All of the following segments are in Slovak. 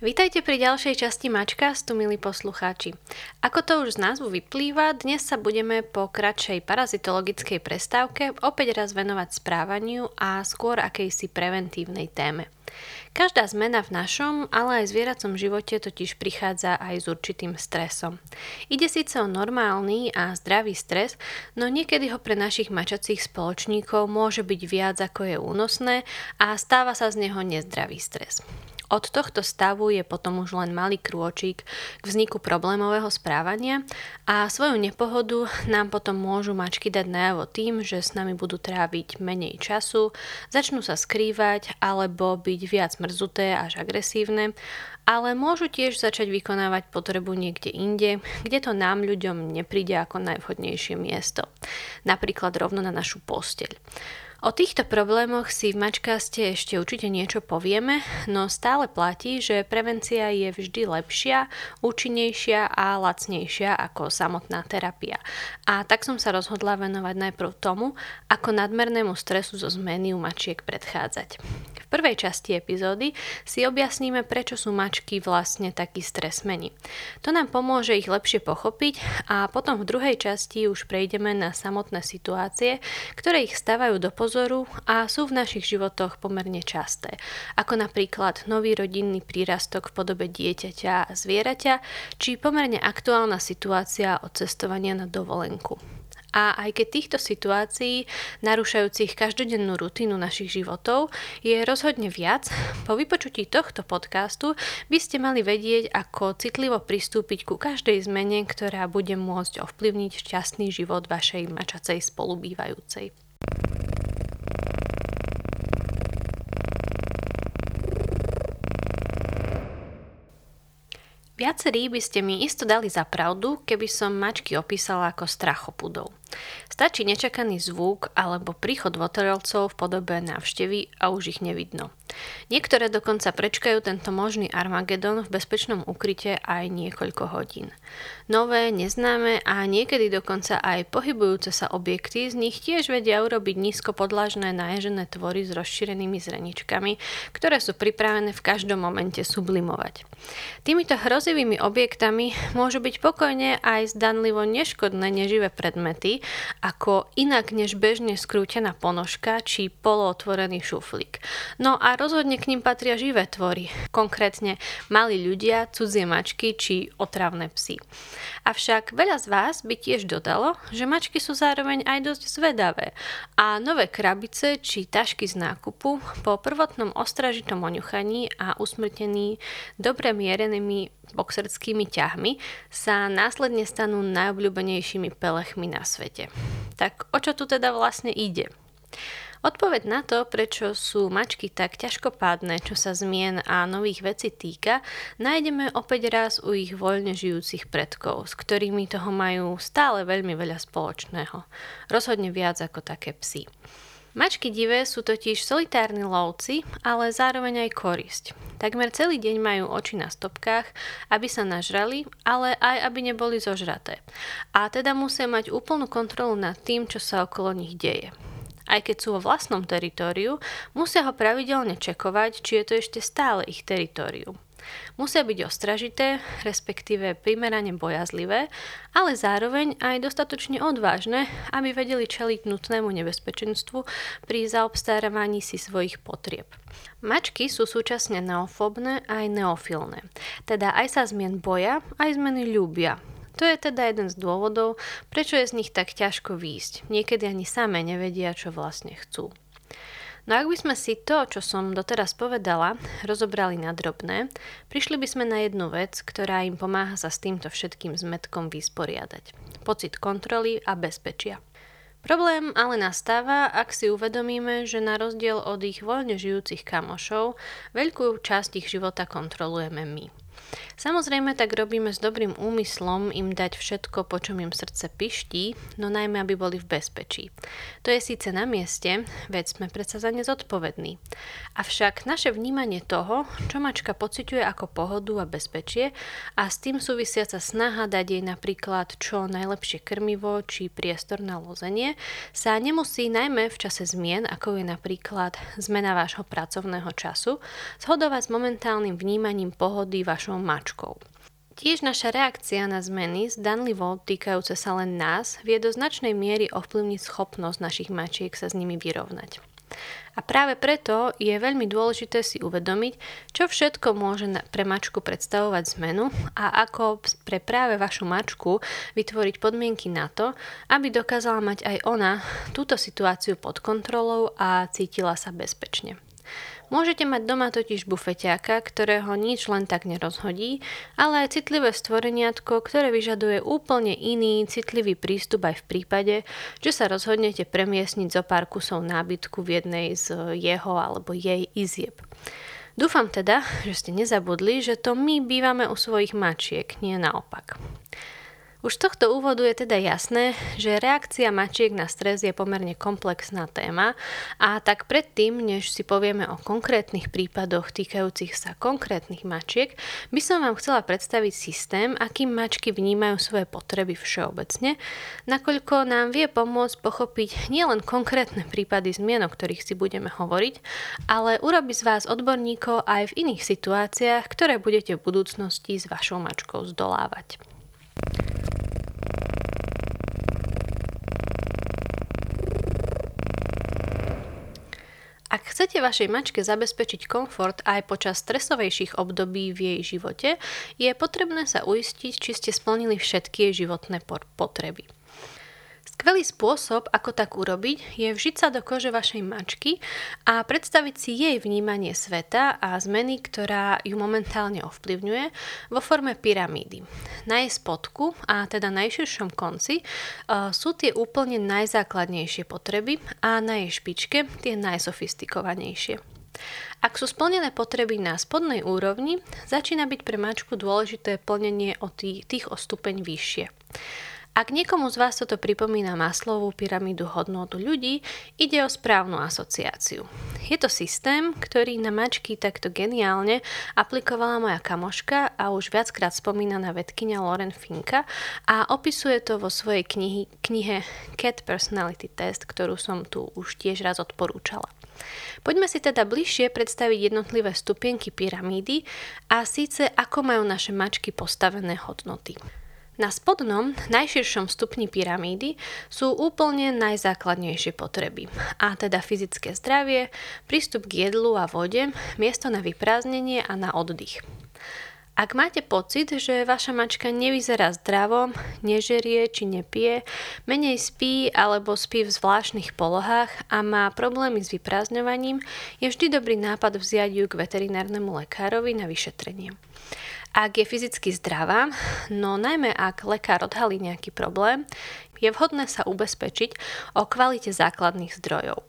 Vítajte pri ďalšej časti Mačkastu, milí poslucháči. Ako to už z názvu vyplýva, dnes sa budeme po kratšej parazitologickej prestávke opäť raz venovať správaniu a skôr akejsi preventívnej téme. Každá zmena v našom, ale aj zvieracom živote totiž prichádza aj s určitým stresom. Ide síce o normálny a zdravý stres, no niekedy ho pre našich mačacích spoločníkov môže byť viac ako je únosné a stáva sa z neho nezdravý stres. Od tohto stavu je potom už len malý krôčik k vzniku problémového správania a svoju nepohodu nám potom môžu mačky dať najavo tým, že s nami budú tráviť menej času, začnú sa skrývať alebo byť viac mrzuté až agresívne, ale môžu tiež začať vykonávať potrebu niekde inde, kde to nám ľuďom nepríde ako najvhodnejšie miesto, napríklad rovno na našu posteľ. O týchto problémoch si v Mačkaste ešte určite niečo povieme, no stále platí, že prevencia je vždy lepšia, účinnejšia a lacnejšia ako samotná terapia. A tak som sa rozhodla venovať najprv tomu, ako nadmernému stresu zo zmeny u mačiek predchádzať. V prvej časti epizódy si objasníme, prečo sú mačky vlastne taký stres mení. To nám pomôže ich lepšie pochopiť a potom v druhej časti už prejdeme na samotné situácie, ktoré ich stávajú do pozoru pozoru a sú v našich životoch pomerne časté, ako napríklad nový rodinný prírastok v podobe dieťaťa a zvieraťa, či pomerne aktuálna situácia od cestovania na dovolenku. A aj keď týchto situácií, narúšajúcich každodennú rutinu našich životov, je rozhodne viac, po vypočutí tohto podcastu by ste mali vedieť, ako citlivo pristúpiť ku každej zmene, ktorá bude môcť ovplyvniť šťastný život vašej mačacej spolubývajúcej. Viacerí by ste mi isto dali za pravdu, keby som mačky opísala ako strachopudov. Stačí nečakaný zvuk alebo príchod votorelcov v podobe návštevy a už ich nevidno. Niektoré dokonca prečkajú tento možný Armagedon v bezpečnom ukryte aj niekoľko hodín. Nové, neznáme a niekedy dokonca aj pohybujúce sa objekty z nich tiež vedia urobiť nízko podlažné naježené tvory s rozšírenými zreničkami, ktoré sú pripravené v každom momente sublimovať. Týmito hrozivými objektami môžu byť pokojne aj zdanlivo neškodné neživé predmety, ako inak než bežne skrútená ponožka či polootvorený šuflík. No a rozhodne k ním patria živé tvory, konkrétne malí ľudia, cudzie mačky či otravné psy. Avšak veľa z vás by tiež dodalo, že mačky sú zároveň aj dosť zvedavé a nové krabice či tašky z nákupu po prvotnom ostražitom oňuchaní a usmrtení dobre mierenými boxerskými ťahmi sa následne stanú najobľúbenejšími pelechmi na svete. Tak o čo tu teda vlastne ide? Odpoveď na to, prečo sú mačky tak ťažkopádne, čo sa zmien a nových vecí týka, nájdeme opäť raz u ich voľne žijúcich predkov, s ktorými toho majú stále veľmi veľa spoločného. Rozhodne viac ako také psy. Mačky divé sú totiž solitárni lovci, ale zároveň aj korisť. Takmer celý deň majú oči na stopkách, aby sa nažrali, ale aj aby neboli zožraté. A teda musia mať úplnú kontrolu nad tým, čo sa okolo nich deje. Aj keď sú vo vlastnom teritóriu, musia ho pravidelne čekovať, či je to ešte stále ich teritorium. Musia byť ostražité, respektíve primerane bojazlivé, ale zároveň aj dostatočne odvážne, aby vedeli čeliť nutnému nebezpečenstvu pri zaobstarávaní si svojich potrieb. Mačky sú súčasne neofobné aj neofilné, teda aj sa zmien boja, aj zmeny ľúbia, to je teda jeden z dôvodov, prečo je z nich tak ťažko výjsť. Niekedy ani same nevedia, čo vlastne chcú. No ak by sme si to, čo som doteraz povedala, rozobrali na drobné, prišli by sme na jednu vec, ktorá im pomáha sa s týmto všetkým zmetkom vysporiadať. Pocit kontroly a bezpečia. Problém ale nastáva, ak si uvedomíme, že na rozdiel od ich voľne žijúcich kamošov, veľkú časť ich života kontrolujeme my. Samozrejme tak robíme s dobrým úmyslom im dať všetko, po čom im srdce piští, no najmä aby boli v bezpečí. To je síce na mieste, veď sme predsa za ne zodpovední. Avšak naše vnímanie toho, čo mačka pociťuje ako pohodu a bezpečie a s tým súvisiaca snaha dať jej napríklad čo najlepšie krmivo či priestor na lozenie, sa nemusí najmä v čase zmien, ako je napríklad zmena vášho pracovného času, zhodovať s momentálnym vnímaním pohody vašou mačkou. Tiež naša reakcia na zmeny, zdanlivo týkajúce sa len nás, vie do značnej miery ovplyvniť schopnosť našich mačiek sa s nimi vyrovnať. A práve preto je veľmi dôležité si uvedomiť, čo všetko môže pre mačku predstavovať zmenu a ako pre práve vašu mačku vytvoriť podmienky na to, aby dokázala mať aj ona túto situáciu pod kontrolou a cítila sa bezpečne. Môžete mať doma totiž bufeťáka, ktorého nič len tak nerozhodí, ale aj citlivé stvoreniatko, ktoré vyžaduje úplne iný citlivý prístup aj v prípade, že sa rozhodnete premiesniť zo pár kusov nábytku v jednej z jeho alebo jej izieb. Dúfam teda, že ste nezabudli, že to my bývame u svojich mačiek, nie naopak. Už z tohto úvodu je teda jasné, že reakcia mačiek na stres je pomerne komplexná téma a tak predtým, než si povieme o konkrétnych prípadoch týkajúcich sa konkrétnych mačiek, by som vám chcela predstaviť systém, akým mačky vnímajú svoje potreby všeobecne, nakoľko nám vie pomôcť pochopiť nielen konkrétne prípady zmien, o ktorých si budeme hovoriť, ale urobi z vás odborníkov aj v iných situáciách, ktoré budete v budúcnosti s vašou mačkou zdolávať. Ak chcete vašej mačke zabezpečiť komfort aj počas stresovejších období v jej živote, je potrebné sa uistiť, či ste splnili všetky jej životné potreby. Skvelý spôsob, ako tak urobiť, je vžiť sa do kože vašej mačky a predstaviť si jej vnímanie sveta a zmeny, ktorá ju momentálne ovplyvňuje vo forme pyramídy. Na jej spodku, a teda najširšom konci, e, sú tie úplne najzákladnejšie potreby a na jej špičke tie najsofistikovanejšie. Ak sú splnené potreby na spodnej úrovni, začína byť pre mačku dôležité plnenie o tých, tých o stupeň vyššie. Ak niekomu z vás toto pripomína maslovú pyramídu hodnotu ľudí, ide o správnu asociáciu. Je to systém, ktorý na mačky takto geniálne aplikovala moja kamoška a už viackrát spomínaná vedkynia Lauren Finka a opisuje to vo svojej knihy, knihe Cat Personality Test, ktorú som tu už tiež raz odporúčala. Poďme si teda bližšie predstaviť jednotlivé stupienky pyramídy a síce ako majú naše mačky postavené hodnoty. Na spodnom, najširšom stupni pyramídy sú úplne najzákladnejšie potreby, a teda fyzické zdravie, prístup k jedlu a vode, miesto na vyprázdnenie a na oddych. Ak máte pocit, že vaša mačka nevyzerá zdravo, nežerie či nepije, menej spí alebo spí v zvláštnych polohách a má problémy s vyprázdňovaním, je vždy dobrý nápad vziať ju k veterinárnemu lekárovi na vyšetrenie. Ak je fyzicky zdravá, no najmä ak lekár odhalí nejaký problém, je vhodné sa ubezpečiť o kvalite základných zdrojov,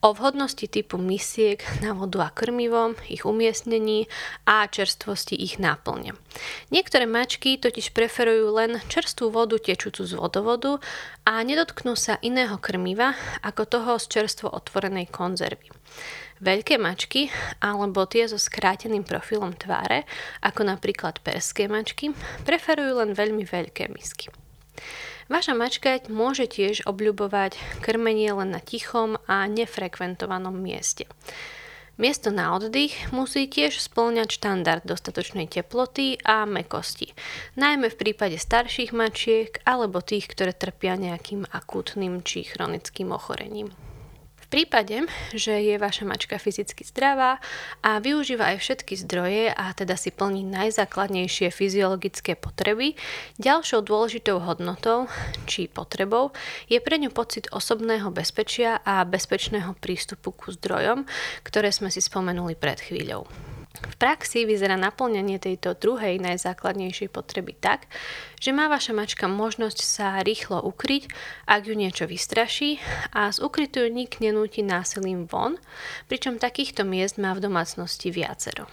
o vhodnosti typu misiek na vodu a krmivo, ich umiestnení a čerstvosti ich náplne. Niektoré mačky totiž preferujú len čerstvú vodu tečúcu z vodovodu a nedotknú sa iného krmiva ako toho z čerstvo otvorenej konzervy. Veľké mačky alebo tie so skráteným profilom tváre, ako napríklad perské mačky, preferujú len veľmi veľké misky. Vaša mačka môže tiež obľubovať krmenie len na tichom a nefrekventovanom mieste. Miesto na oddych musí tiež splňať štandard dostatočnej teploty a mekosti, najmä v prípade starších mačiek alebo tých, ktoré trpia nejakým akútnym či chronickým ochorením. Prípade, že je vaša mačka fyzicky zdravá a využíva aj všetky zdroje a teda si plní najzákladnejšie fyziologické potreby, ďalšou dôležitou hodnotou či potrebou je pre ňu pocit osobného bezpečia a bezpečného prístupu ku zdrojom, ktoré sme si spomenuli pred chvíľou. V praxi vyzerá naplňanie tejto druhej najzákladnejšej potreby tak, že má vaša mačka možnosť sa rýchlo ukryť, ak ju niečo vystraší a z ukrytu nik nenúti násilím von, pričom takýchto miest má v domácnosti viacero.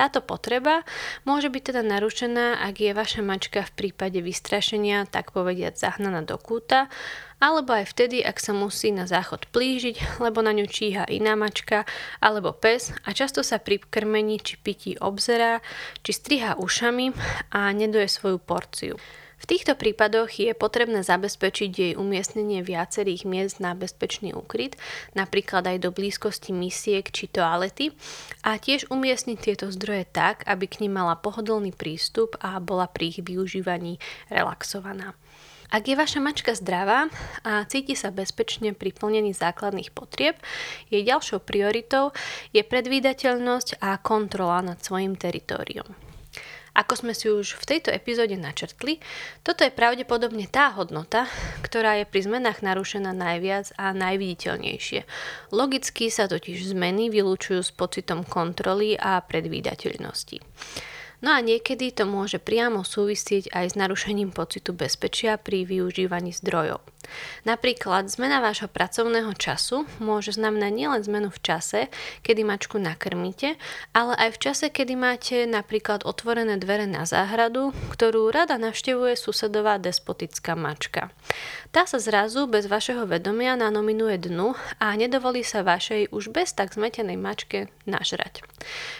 Táto potreba môže byť teda narušená, ak je vaša mačka v prípade vystrašenia, tak povediať, zahnaná do kúta, alebo aj vtedy, ak sa musí na záchod plížiť, lebo na ňu číha iná mačka alebo pes a často sa pri krmení či pití obzerá, či striha ušami a nedoje svoju porciu. V týchto prípadoch je potrebné zabezpečiť jej umiestnenie viacerých miest na bezpečný úkryt, napríklad aj do blízkosti misiek či toalety a tiež umiestniť tieto zdroje tak, aby k nim mala pohodlný prístup a bola pri ich využívaní relaxovaná. Ak je vaša mačka zdravá a cíti sa bezpečne pri plnení základných potrieb, jej ďalšou prioritou je predvídateľnosť a kontrola nad svojim teritoriom. Ako sme si už v tejto epizóde načrtli, toto je pravdepodobne tá hodnota, ktorá je pri zmenách narušená najviac a najviditeľnejšie. Logicky sa totiž zmeny vylúčujú s pocitom kontroly a predvídateľnosti. No a niekedy to môže priamo súvisieť aj s narušením pocitu bezpečia pri využívaní zdrojov. Napríklad zmena vášho pracovného času môže znamenať nielen zmenu v čase, kedy mačku nakrmíte, ale aj v čase, kedy máte napríklad otvorené dvere na záhradu, ktorú rada navštevuje susedová despotická mačka. Tá sa zrazu bez vašeho vedomia nanominuje dnu a nedovolí sa vašej už bez tak zmetenej mačke nažrať.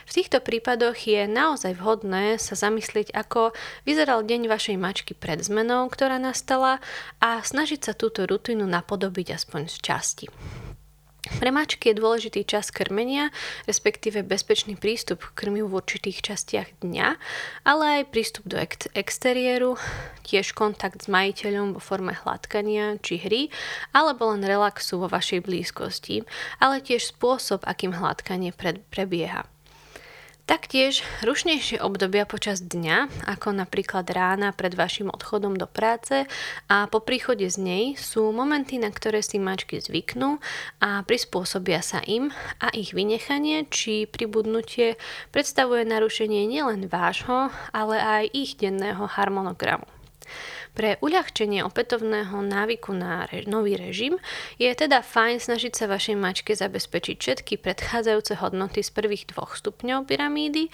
V týchto prípadoch je naozaj vhodné sa zamyslieť, ako vyzeral deň vašej mačky pred zmenou, ktorá nastala a snažiť sa túto rutinu napodobiť aspoň z časti. Pre mačky je dôležitý čas krmenia, respektíve bezpečný prístup k krmiu v určitých častiach dňa, ale aj prístup do ex- exteriéru, tiež kontakt s majiteľom vo forme hladkania či hry, alebo len relaxu vo vašej blízkosti, ale tiež spôsob, akým hladkanie pre- prebieha. Taktiež rušnejšie obdobia počas dňa, ako napríklad rána pred vašim odchodom do práce a po príchode z nej sú momenty, na ktoré si mačky zvyknú a prispôsobia sa im a ich vynechanie či pribudnutie predstavuje narušenie nielen vášho, ale aj ich denného harmonogramu. Pre uľahčenie opätovného návyku na re- nový režim je teda fajn snažiť sa vašej mačke zabezpečiť všetky predchádzajúce hodnoty z prvých dvoch stupňov pyramídy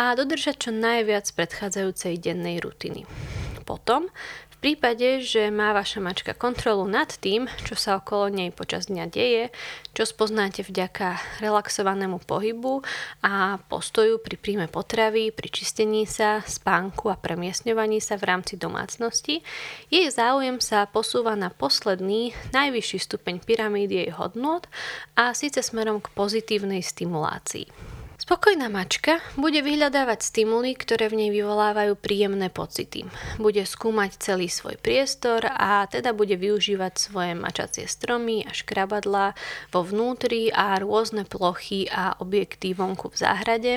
a dodržať čo najviac predchádzajúcej dennej rutiny. Potom prípade, že má vaša mačka kontrolu nad tým, čo sa okolo nej počas dňa deje, čo spoznáte vďaka relaxovanému pohybu a postoju pri príjme potravy, pri čistení sa, spánku a premiesňovaní sa v rámci domácnosti, jej záujem sa posúva na posledný, najvyšší stupeň pyramídy jej hodnot a síce smerom k pozitívnej stimulácii. Spokojná mačka bude vyhľadávať stimuly, ktoré v nej vyvolávajú príjemné pocity. Bude skúmať celý svoj priestor a teda bude využívať svoje mačacie stromy a škrabadlá vo vnútri a rôzne plochy a objekty vonku v záhrade.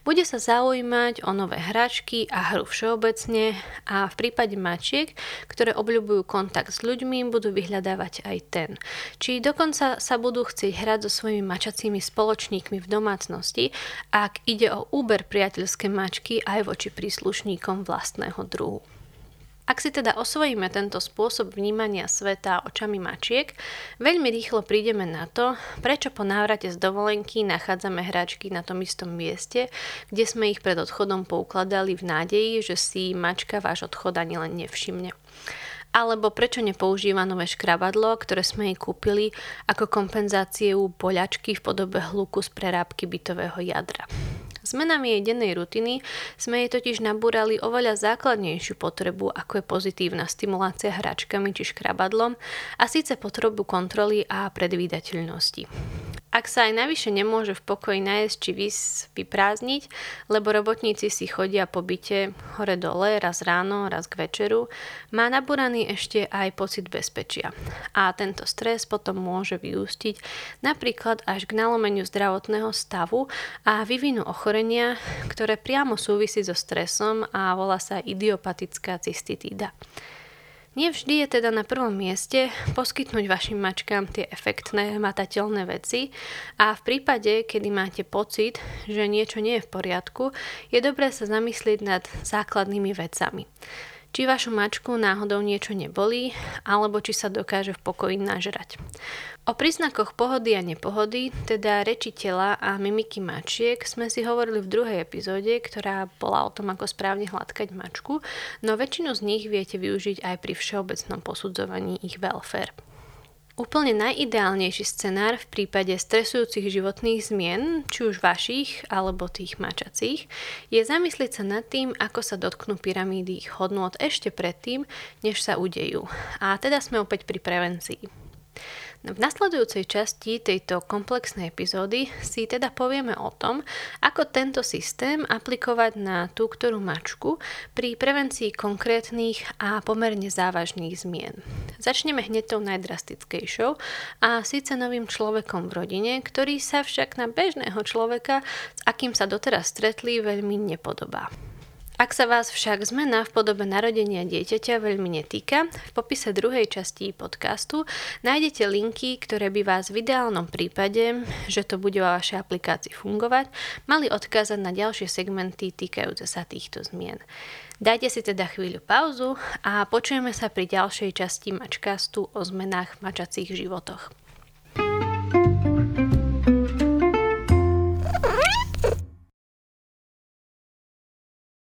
Bude sa zaujímať o nové hračky a hru všeobecne a v prípade mačiek, ktoré obľúbujú kontakt s ľuďmi, budú vyhľadávať aj ten. Či dokonca sa budú chcieť hrať so svojimi mačacími spoločníkmi v domácnosti, ak ide o úber priateľské mačky aj voči príslušníkom vlastného druhu. Ak si teda osvojíme tento spôsob vnímania sveta očami mačiek, veľmi rýchlo prídeme na to, prečo po návrate z dovolenky nachádzame hračky na tom istom mieste, kde sme ich pred odchodom poukladali v nádeji, že si mačka váš odchod ani len nevšimne alebo prečo nepoužíva nové škrabadlo, ktoré sme jej kúpili ako kompenzáciu poľačky v podobe hluku z prerábky bytového jadra. Zmenami jej dennej rutiny sme jej totiž nabúrali oveľa základnejšiu potrebu, ako je pozitívna stimulácia hračkami či škrabadlom a síce potrebu kontroly a predvídateľnosti. Ak sa aj navyše nemôže v pokoji nájsť či vyprázdniť, lebo robotníci si chodia po byte hore-dole, raz ráno, raz k večeru, má nabúraný ešte aj pocit bezpečia. A tento stres potom môže vyústiť napríklad až k nalomeniu zdravotného stavu a vyvinu ochorenia, ktoré priamo súvisí so stresom a volá sa idiopatická cystitída. Nevždy je teda na prvom mieste poskytnúť vašim mačkám tie efektné, matateľné veci a v prípade, kedy máte pocit, že niečo nie je v poriadku, je dobré sa zamyslieť nad základnými vecami. Či vašu mačku náhodou niečo nebolí, alebo či sa dokáže v pokoji nažrať. O príznakoch pohody a nepohody, teda reči tela a mimiky mačiek, sme si hovorili v druhej epizóde, ktorá bola o tom, ako správne hladkať mačku, no väčšinu z nich viete využiť aj pri všeobecnom posudzovaní ich welfare. Úplne najideálnejší scenár v prípade stresujúcich životných zmien, či už vašich alebo tých mačacích, je zamyslieť sa nad tým, ako sa dotknú pyramídy ich hodnot ešte predtým, než sa udejú. A teda sme opäť pri prevencii. V nasledujúcej časti tejto komplexnej epizódy si teda povieme o tom, ako tento systém aplikovať na tú ktorú mačku pri prevencii konkrétnych a pomerne závažných zmien. Začneme hneď tou najdrastickejšou a síce novým človekom v rodine, ktorý sa však na bežného človeka, s akým sa doteraz stretli, veľmi nepodobá. Ak sa vás však zmena v podobe narodenia dieťaťa veľmi netýka, v popise druhej časti podcastu nájdete linky, ktoré by vás v ideálnom prípade, že to bude vo vašej aplikácii fungovať, mali odkázať na ďalšie segmenty týkajúce sa týchto zmien. Dajte si teda chvíľu pauzu a počujeme sa pri ďalšej časti mačkastu o zmenách v mačacích životoch.